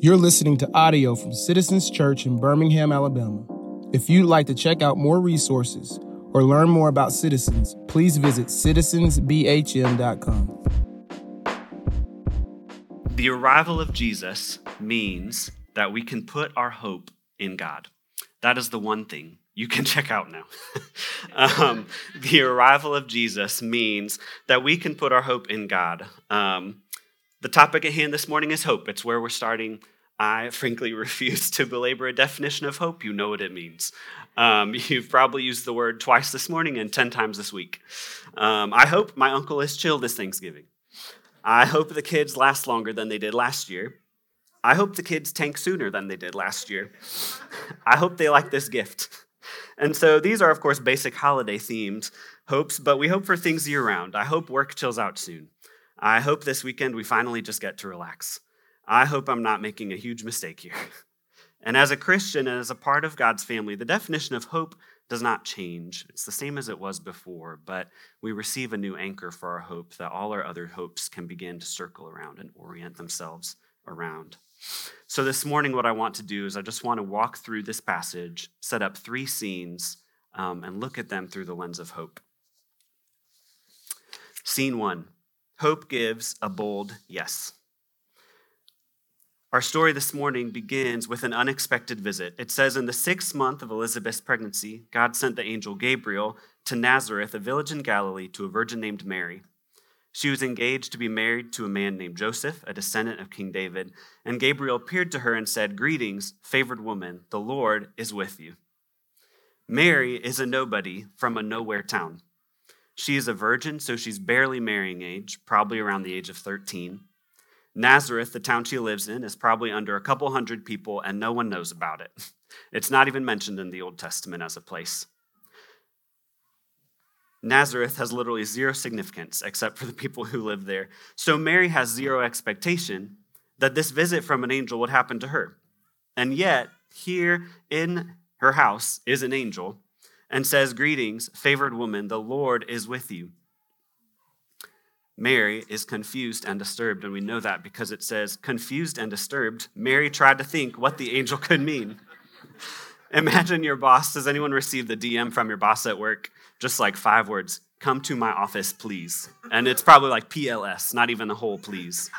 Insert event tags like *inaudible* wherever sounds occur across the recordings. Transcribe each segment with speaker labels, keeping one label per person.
Speaker 1: You're listening to audio from Citizens Church in Birmingham, Alabama. If you'd like to check out more resources or learn more about Citizens, please visit citizensbhm.com.
Speaker 2: The arrival of Jesus means that we can put our hope in God. That is the one thing you can *laughs* check out now. *laughs* um, the arrival of Jesus means that we can put our hope in God. Um, the topic at hand this morning is hope. It's where we're starting. I frankly *laughs* refuse to belabor a definition of hope. You know what it means. Um, *laughs* you've probably used the word twice this morning and 10 times this week. Um, I hope my uncle is chill this Thanksgiving. I hope the kids last longer than they did last year. I hope the kids tank sooner than they did last year. *laughs* I hope they like this gift. And so these are, of course, basic holiday themed hopes, but we hope for things year round. I hope work chills out soon. I hope this weekend we finally just get to relax. I hope I'm not making a huge mistake here. *laughs* And as a Christian and as a part of God's family, the definition of hope does not change. It's the same as it was before, but we receive a new anchor for our hope that all our other hopes can begin to circle around and orient themselves around. So, this morning, what I want to do is I just want to walk through this passage, set up three scenes, um, and look at them through the lens of hope. Scene one Hope gives a bold yes. Our story this morning begins with an unexpected visit. It says, In the sixth month of Elizabeth's pregnancy, God sent the angel Gabriel to Nazareth, a village in Galilee, to a virgin named Mary. She was engaged to be married to a man named Joseph, a descendant of King David. And Gabriel appeared to her and said, Greetings, favored woman, the Lord is with you. Mary is a nobody from a nowhere town. She is a virgin, so she's barely marrying age, probably around the age of 13. Nazareth, the town she lives in, is probably under a couple hundred people, and no one knows about it. *laughs* It's not even mentioned in the Old Testament as a place. Nazareth has literally zero significance except for the people who live there. So Mary has zero expectation that this visit from an angel would happen to her. And yet, here in her house is an angel and says, Greetings, favored woman, the Lord is with you. Mary is confused and disturbed, and we know that because it says, confused and disturbed. Mary tried to think what the angel *laughs* could mean. Imagine your boss. Does anyone receive the DM from your boss at work? Just like five words come to my office, please. And it's probably like PLS, not even the whole please.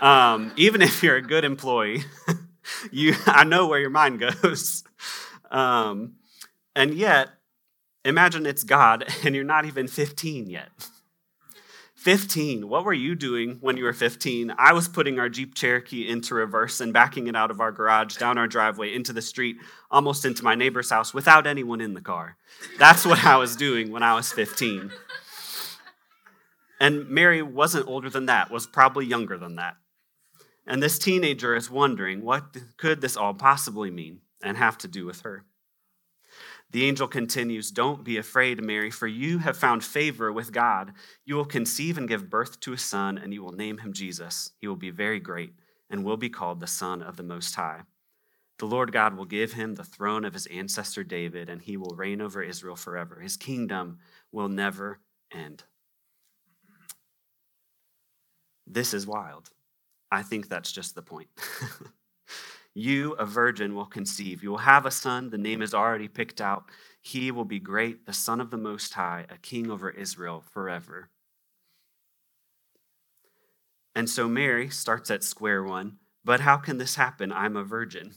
Speaker 2: Um, even if you're a good employee, *laughs* you, I know where your mind goes. Um, and yet, Imagine it's God *laughs* and you're not even 15 yet. 15. What were you doing when you were 15? I was putting our Jeep Cherokee into reverse and backing it out of our garage, down our driveway, into the street, almost into my neighbor's house without anyone in the car. That's what I was doing when I was 15. And Mary wasn't older than that, was probably younger than that. And this teenager is wondering what could this all possibly mean and have to do with her? The angel continues, Don't be afraid, Mary, for you have found favor with God. You will conceive and give birth to a son, and you will name him Jesus. He will be very great and will be called the Son of the Most High. The Lord God will give him the throne of his ancestor David, and he will reign over Israel forever. His kingdom will never end. This is wild. I think that's just the point. *laughs* You, a virgin, will conceive. You will have a son. The name is already picked out. He will be great, the Son of the Most High, a king over Israel forever. And so Mary starts at square one. But how can this happen? I'm a virgin.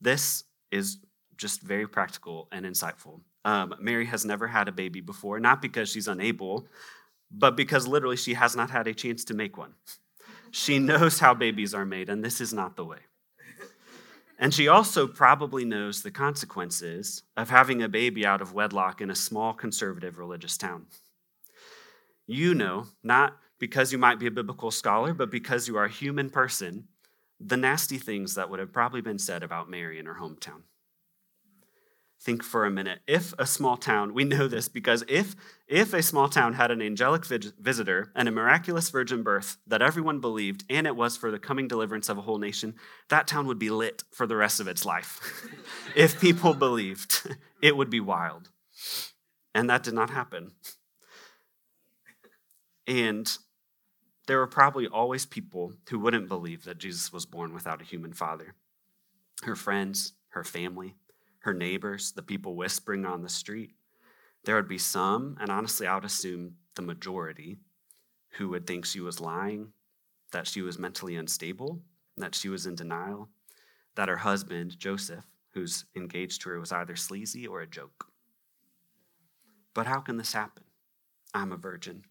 Speaker 2: This is just very practical and insightful. Um, Mary has never had a baby before, not because she's unable, but because literally she has not had a chance to make one. She knows how babies are made, and this is not the way. And she also probably knows the consequences of having a baby out of wedlock in a small conservative religious town. You know, not because you might be a biblical scholar, but because you are a human person, the nasty things that would have probably been said about Mary in her hometown think for a minute. If a small town we know this because if if a small town had an angelic visitor and a miraculous virgin birth that everyone believed and it was for the coming deliverance of a whole nation that town would be lit for the rest of its life. *laughs* If people believed it would be wild. And that did not happen. And there were probably always people who wouldn't believe that Jesus was born without a human father. Her friends, her family, her neighbors, the people whispering on the street. There would be some, and honestly, I would assume the majority, who would think she was lying, that she was mentally unstable, that she was in denial, that her husband, Joseph, who's engaged to her, was either sleazy or a joke. But how can this happen? I'm a virgin.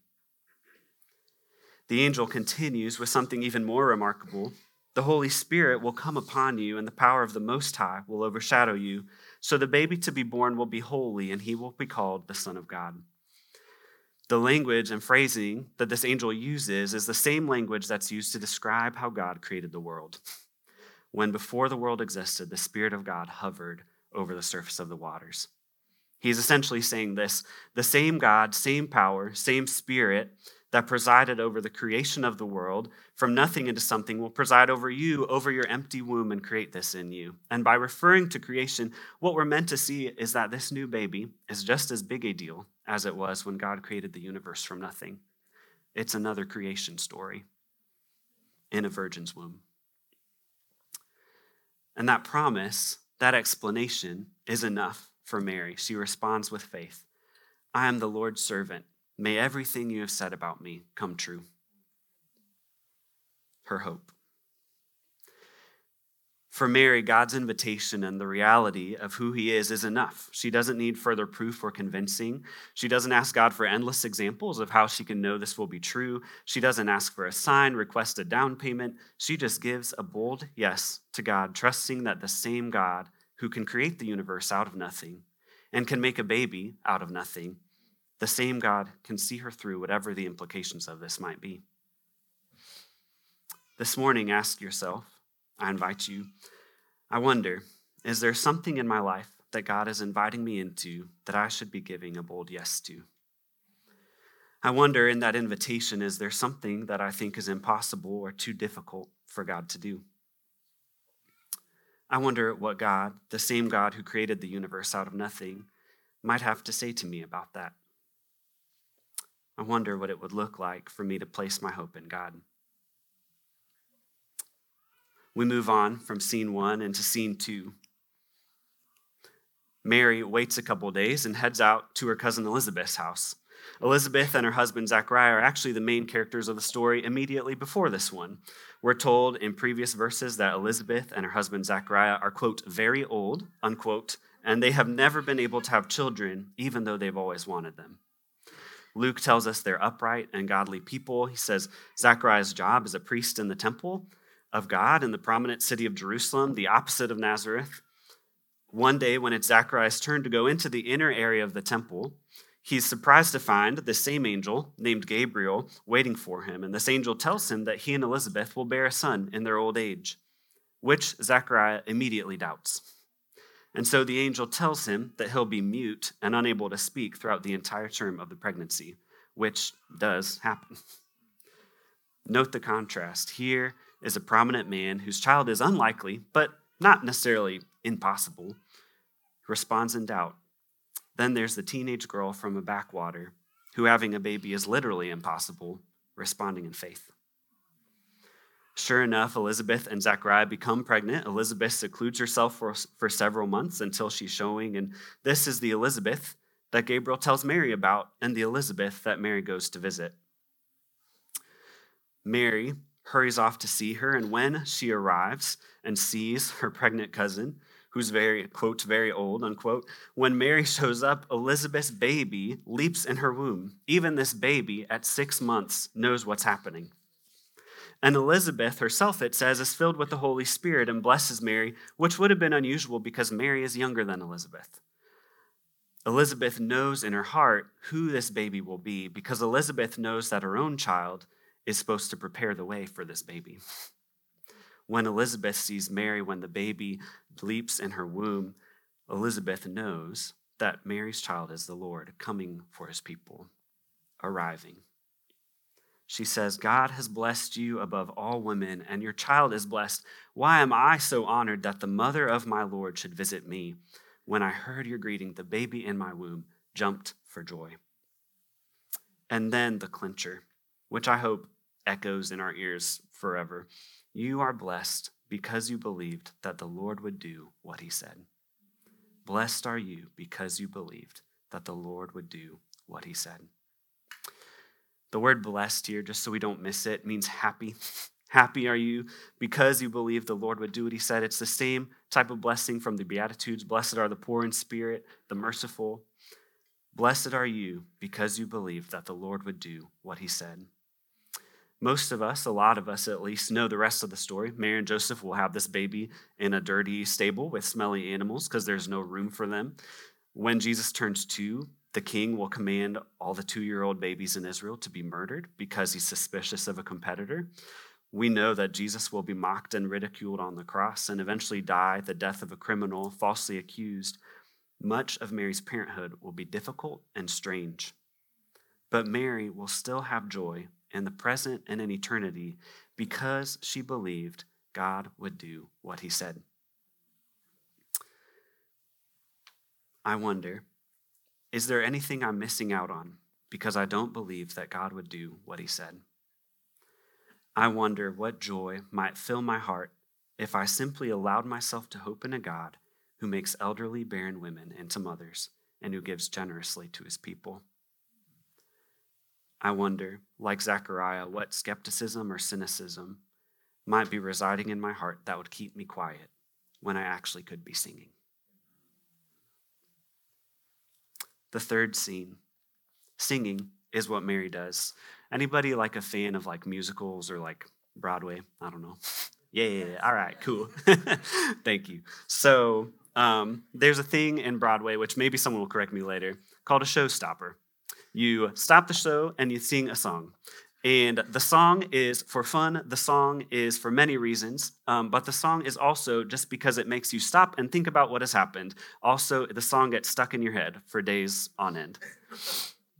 Speaker 2: The angel continues with something even more remarkable. The Holy Spirit will come upon you, and the power of the Most High will overshadow you. So the baby to be born will be holy, and he will be called the Son of God. The language and phrasing that this angel uses is the same language that's used to describe how God created the world. When before the world existed, the Spirit of God hovered over the surface of the waters. He's essentially saying this the same God, same power, same Spirit that presided over the creation of the world from nothing into something will preside over you, over your empty womb, and create this in you. And by referring to creation, what we're meant to see is that this new baby is just as big a deal as it was when God created the universe from nothing. It's another creation story in a virgin's womb. And that promise, that explanation, is enough for Mary. She responds with faith I am the Lord's servant. May everything you have said about me come true. Her hope. For Mary, God's invitation and the reality of who he is is enough. She doesn't need further proof or convincing. She doesn't ask God for endless examples of how she can know this will be true. She doesn't ask for a sign, request a down payment. She just gives a bold yes to God, trusting that the same God who can create the universe out of nothing and can make a baby out of nothing the same God can see her through whatever the implications of this might be. This morning, ask yourself, I invite you, I wonder, is there something in my life that God is inviting me into that I should be giving a bold yes to? I wonder in that invitation, is there something that I think is impossible or too difficult for God to do? I wonder what God, the same God who created the universe out of nothing, might have to say to me about that. I wonder what it would look like for me to place my hope in God. We move on from scene one into scene two. Mary waits a couple days and heads out to her cousin Elizabeth's house. Elizabeth and her husband Zachariah are actually the main characters of the story immediately before this one. We're told in previous verses that Elizabeth and her husband Zachariah are, quote, very old, unquote, and they have never been able to have children, even though they've always wanted them. Luke tells us they're upright and godly people. He says Zachariah's job is a priest in the temple of God in the prominent city of Jerusalem, the opposite of Nazareth. One day, when it's Zachariah's turn to go into the inner area of the temple, he's surprised to find the same angel named Gabriel waiting for him. And this angel tells him that he and Elizabeth will bear a son in their old age, which Zachariah immediately doubts. And so the angel tells him that he'll be mute and unable to speak throughout the entire term of the pregnancy, which does happen. *laughs* Note the contrast. Here is a prominent man whose child is unlikely, but not necessarily impossible, responds in doubt. Then there's the teenage girl from a backwater who having a baby is literally impossible, responding in faith. Sure enough, Elizabeth and Zachariah become pregnant. Elizabeth secludes herself for, for several months until she's showing. And this is the Elizabeth that Gabriel tells Mary about, and the Elizabeth that Mary goes to visit. Mary hurries off to see her, and when she arrives and sees her pregnant cousin, who's very, quote, very old, unquote, when Mary shows up, Elizabeth's baby leaps in her womb. Even this baby at six months knows what's happening. And Elizabeth herself, it says, is filled with the Holy Spirit and blesses Mary, which would have been unusual because Mary is younger than Elizabeth. Elizabeth knows in her heart who this baby will be because Elizabeth knows that her own child is supposed to prepare the way for this baby. When Elizabeth sees Mary when the baby leaps in her womb, Elizabeth knows that Mary's child is the Lord coming for his people, arriving. She says, God has blessed you above all women, and your child is blessed. Why am I so honored that the mother of my Lord should visit me? When I heard your greeting, the baby in my womb jumped for joy. And then the clincher, which I hope echoes in our ears forever. You are blessed because you believed that the Lord would do what he said. Blessed are you because you believed that the Lord would do what he said. The word blessed here, just so we don't miss it, means happy. *laughs* Happy are you because you believe the Lord would do what he said. It's the same type of blessing from the Beatitudes. Blessed are the poor in spirit, the merciful. Blessed are you because you believe that the Lord would do what he said. Most of us, a lot of us at least, know the rest of the story. Mary and Joseph will have this baby in a dirty stable with smelly animals because there's no room for them. When Jesus turns two, the king will command all the two year old babies in Israel to be murdered because he's suspicious of a competitor. We know that Jesus will be mocked and ridiculed on the cross and eventually die the death of a criminal falsely accused. Much of Mary's parenthood will be difficult and strange. But Mary will still have joy in the present and in eternity because she believed God would do what he said. I wonder, is there anything I'm missing out on because I don't believe that God would do what he said? I wonder what joy might fill my heart if I simply allowed myself to hope in a God who makes elderly, barren women into mothers and who gives generously to his people. I wonder, like Zechariah, what skepticism or cynicism might be residing in my heart that would keep me quiet when I actually could be singing. The third scene singing is what Mary does. Anybody like a fan of like musicals or like Broadway? I don't know. yeah, yeah, yeah. All right, cool. *laughs* Thank you. So um, there's a thing in Broadway, which maybe someone will correct me later, called a showstopper. You stop the show and you sing a song. And the song is for fun. The song is for many reasons. Um, but the song is also just because it makes you stop and think about what has happened. Also, the song gets stuck in your head for days on end.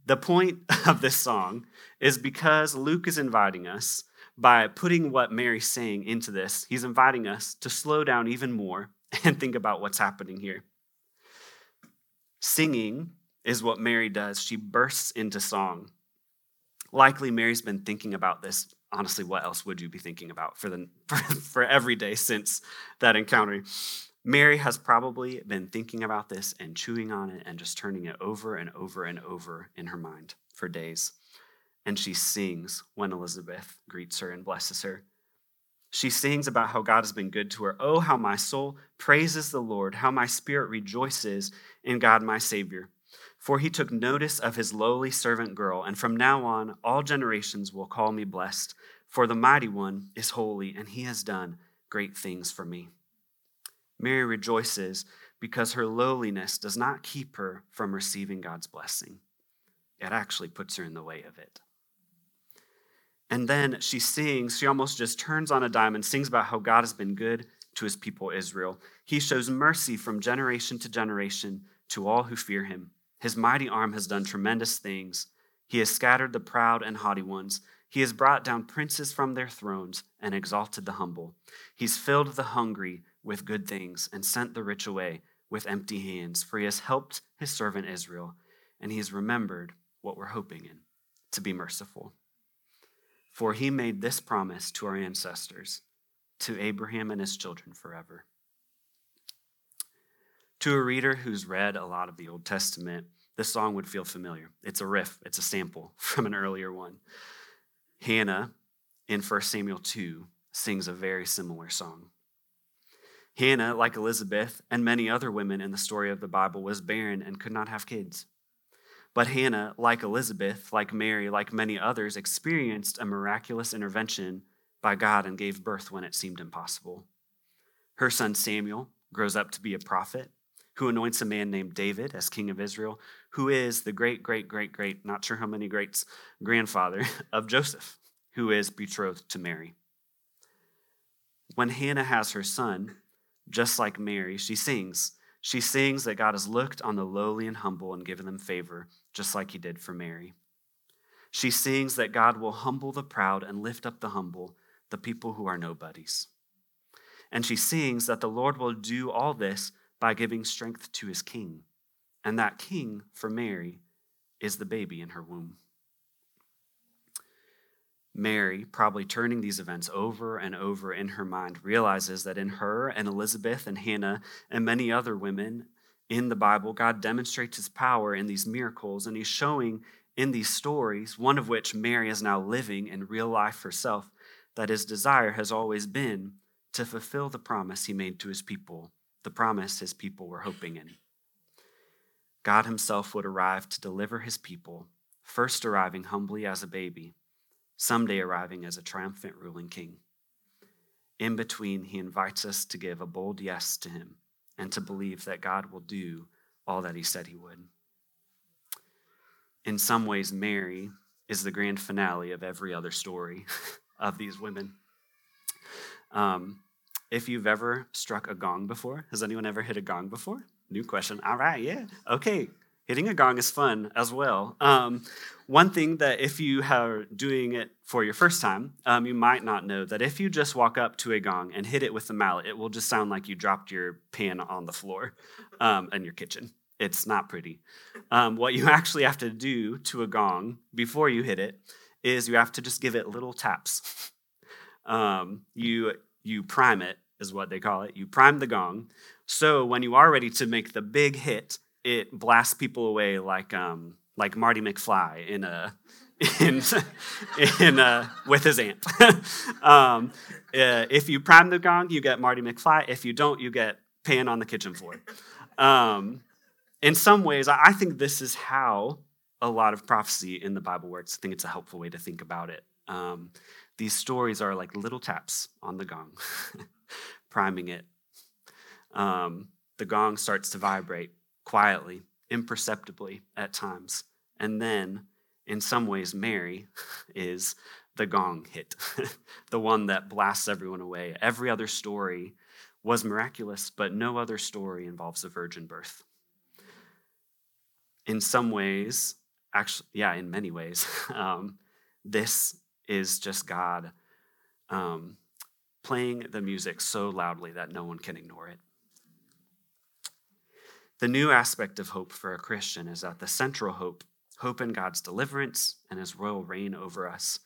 Speaker 2: The point *laughs* of this song is because Luke is inviting us by putting what Mary's saying into this, he's inviting us to slow down even more *laughs* and think about what's happening here. Singing is what Mary does. She bursts into song. Likely, Mary's been thinking about this. Honestly, what else would you be thinking about for, the, *laughs* for, for every day since that encounter? Mary has probably been thinking about this and chewing on it and just turning it over and over and over in her mind for days. And she sings when Elizabeth greets her and blesses her. She sings about how God has been good to her. Oh, how my soul praises the Lord, how my spirit rejoices in God my Savior for he took notice of his lowly servant girl, and from now on all generations will call me blessed. For the mighty one is holy, and he has done great things for me. Mary rejoices because her lowliness does not keep her from receiving God's blessing, it actually puts her in the way of it. And then she sings, she almost just turns on a dime and sings about how God has been good to his people Israel. He shows mercy from generation to generation to all who fear him. His mighty arm has done tremendous things. He has scattered the proud and haughty ones. He has brought down princes from their thrones and exalted the humble. He's filled the hungry with good things and sent the rich away with empty hands, for he has helped his servant Israel, and he has remembered what we're hoping in to be merciful. For he made this promise to our ancestors, to Abraham and his children forever. To a reader who's read a lot of the Old Testament, this song would feel familiar. It's a riff, it's a sample *laughs* from an earlier one. Hannah in 1 Samuel 2 sings a very similar song. Hannah, like Elizabeth and many other women in the story of the Bible, was barren and could not have kids. But Hannah, like Elizabeth, like Mary, like many others, experienced a miraculous intervention by God and gave birth when it seemed impossible. Her son Samuel grows up to be a prophet who anoints a man named David as king of Israel, who is the great, great, great, great, not sure how many greats, grandfather *laughs* of Joseph, who is betrothed to Mary. When Hannah has her son, just like Mary, she sings. She sings that God has looked on the lowly and humble and given them favor, just like he did for Mary. She sings that God will humble the proud and lift up the humble, the people who are nobodies. And she sings that the Lord will do all this by giving strength to his king. And that king for Mary is the baby in her womb. Mary, probably turning these events over and over in her mind, realizes that in her and Elizabeth and Hannah and many other women in the Bible, God demonstrates his power in these miracles, and he's showing in these stories, one of which Mary is now living in real life herself, that his desire has always been to fulfill the promise he made to his people, the promise his people were hoping in. God himself would arrive to deliver his people, first arriving humbly as a baby someday arriving as a triumphant ruling king. In between, he invites us to give a bold yes to him and to believe that God will do all that he said he would. In some ways, Mary is the grand finale of every other story *laughs* of these women. Um, if you've ever struck a gong before, has anyone ever hit a gong before? New question. All right, yeah. Okay, hitting a gong is fun as well. Um, one thing that if you are doing it for your first time, um, you might not know that if you just walk up to a gong and hit it with the mallet, it will just sound like you dropped your pan on the floor um, in your kitchen. It's not pretty. Um, what you *laughs* actually have to do to a gong before you hit it is you have to just give it little taps. Um, you you prime it is what they call it. You prime the gong. So when you are ready to make the big hit, it blasts people away like um, like Marty McFly in a *laughs* in in a, with his amp. *laughs* um, uh, if you prime the gong, you get Marty McFly. If you don't, you get Pan on the kitchen floor. Um, in some ways, I think this is how a lot of prophecy in the Bible works. I think it's a helpful way to think about it. Um, these stories are like little taps on the gong, *laughs* priming it. Um, the gong starts to vibrate quietly, imperceptibly at times. And then, in some ways, Mary *laughs* is the gong hit, *laughs* the one that blasts everyone away. Every other story was miraculous, but no other story involves a virgin birth. In some ways, actually, yeah, in many ways, um, this is just God um, playing the music so loudly that no one can ignore it. The new aspect of hope for a Christian is that the central hope, hope in God's deliverance and his royal reign over us,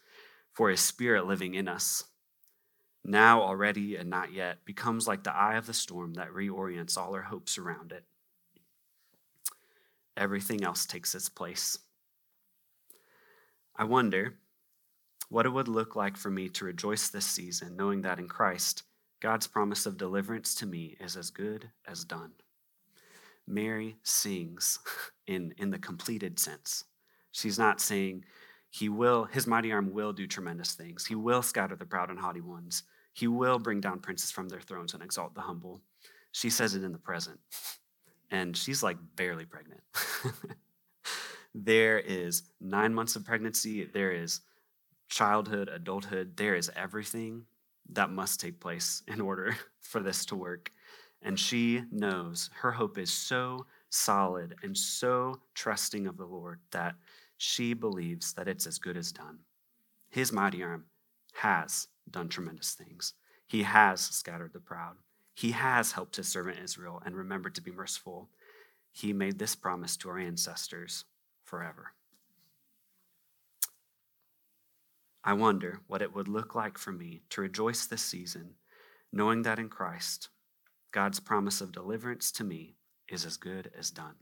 Speaker 2: for his spirit living in us, now already and not yet, becomes like the eye of the storm that reorients all our hopes around it. Everything else takes its place. I wonder what it would look like for me to rejoice this season, knowing that in Christ, God's promise of deliverance to me is as good as done. Mary sings *laughs* in, in the completed sense. She's not saying, he will, his mighty arm will do tremendous things. He will scatter the proud and haughty ones. He will bring down princes from their thrones and exalt the humble. She says it in the present. And she's like barely pregnant. *laughs* there is nine months of pregnancy. There is childhood, adulthood. There is everything that must take place *laughs* in order for this to work. And she knows her hope is so solid and so trusting of the Lord that she believes that it's as good as done. His mighty arm has done tremendous things. He has scattered the proud. He has helped his servant Israel and remembered to be merciful. He made this promise to our ancestors forever. I wonder what it would look like for me to rejoice this season, knowing that in Christ, God's promise of deliverance to me is as good as done.